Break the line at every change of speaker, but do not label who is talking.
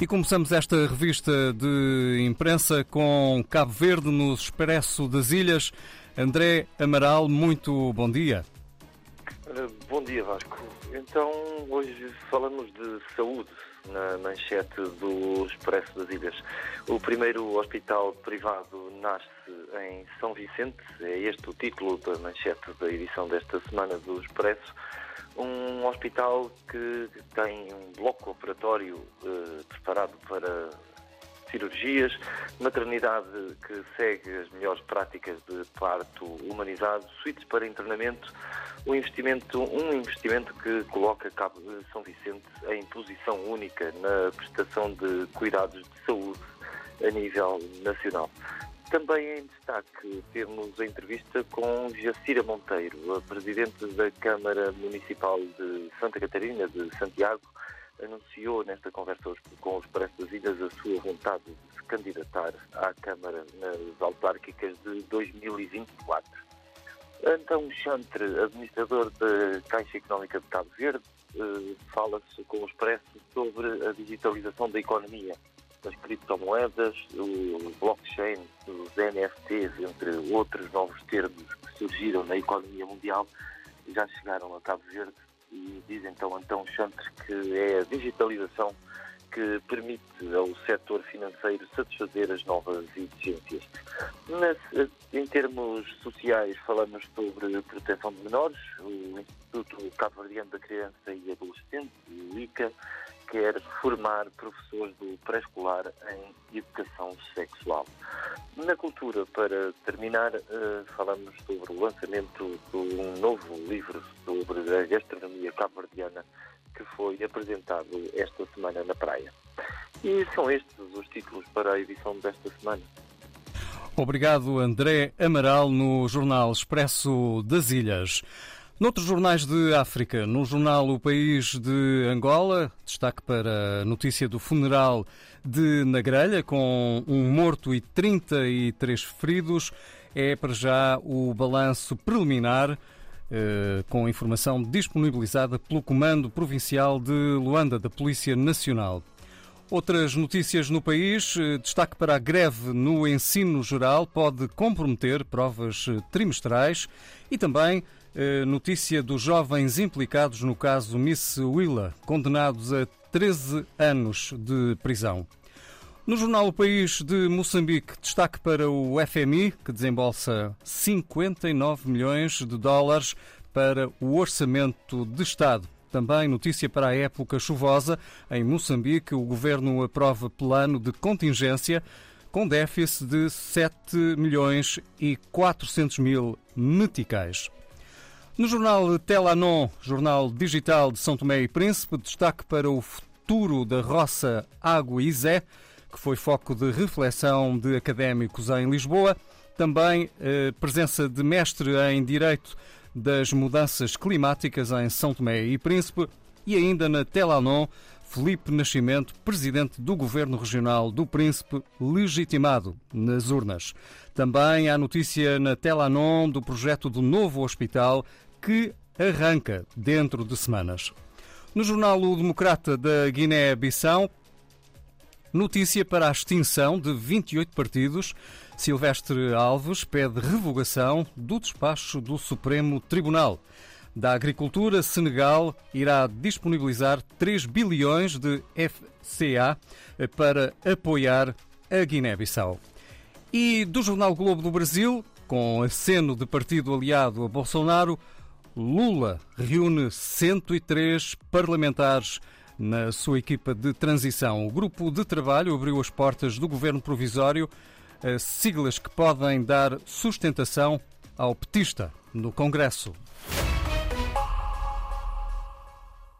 E começamos esta revista de imprensa com Cabo Verde no Expresso das Ilhas. André Amaral, muito bom dia.
Dia, Vasco. Então, hoje falamos de saúde na manchete do Expresso das Ilhas. O primeiro hospital privado nasce em São Vicente, é este o título da manchete da edição desta semana do Expresso um hospital que tem um bloco operatório uh, preparado para cirurgias, maternidade que segue as melhores práticas de parto humanizado, suítes para internamento, um investimento, um investimento que coloca Cabo São Vicente em posição única na prestação de cuidados de saúde a nível nacional. Também em destaque temos a entrevista com Jacira Monteiro, a Presidente da Câmara Municipal de Santa Catarina, de Santiago, anunciou nesta conversa com os Expresso das Ilhas a sua vontade de se candidatar à Câmara nas autárquicas de 2024. Antão Chantre, administrador da Caixa Económica de Cabo Verde, eh, fala-se com o Expresso sobre a digitalização da economia das criptomoedas, o blockchain, os NFTs, entre outros novos termos que surgiram na economia mundial, já chegaram a Cabo Verde e diz então Antão Chantres que é a digitalização que permite ao setor financeiro satisfazer as novas exigências. Mas, em termos sociais, falamos sobre proteção de menores. O Instituto Cabo-Verdiano da Criança e Adolescente, o ICA, quer formar professores do pré-escolar em educação sexual. Na cultura, para terminar, eh, falamos sobre o lançamento de um novo livro sobre a gastronomia cabo-verdiana que foi apresentado esta semana na praia. E são estes os títulos para a edição desta semana.
Obrigado, André Amaral, no Jornal Expresso das Ilhas. Noutros jornais de África, no jornal O País de Angola, destaque para a notícia do funeral de Nagrelha, com um morto e 33 feridos. É para já o balanço preliminar, eh, com informação disponibilizada pelo Comando Provincial de Luanda, da Polícia Nacional. Outras notícias no país. Eh, destaque para a greve no ensino geral pode comprometer provas eh, trimestrais e também notícia dos jovens implicados no caso Miss Willa, condenados a 13 anos de prisão. No jornal O País de Moçambique, destaque para o FMI, que desembolsa 59 milhões de dólares para o orçamento de Estado. Também notícia para a época chuvosa. Em Moçambique, o governo aprova plano de contingência com déficit de 7 milhões e 400 mil meticais. No jornal Telanon, jornal digital de São Tomé e Príncipe, destaque para o futuro da roça Água Zé, que foi foco de reflexão de académicos em Lisboa. Também eh, presença de mestre em Direito das Mudanças Climáticas em São Tomé e Príncipe. E ainda na Telanon, Felipe Nascimento, presidente do Governo Regional do Príncipe, legitimado nas urnas. Também há notícia na Telanon do projeto do novo hospital que arranca dentro de semanas. No jornal O Democrata da Guiné-Bissau, notícia para a extinção de 28 partidos. Silvestre Alves pede revogação do despacho do Supremo Tribunal. Da Agricultura, Senegal irá disponibilizar 3 bilhões de FCA para apoiar a Guiné-Bissau. E do Jornal Globo do Brasil, com aceno de partido aliado a Bolsonaro, Lula reúne 103 parlamentares na sua equipa de transição. O grupo de trabalho abriu as portas do governo provisório, siglas que podem dar sustentação ao petista no Congresso.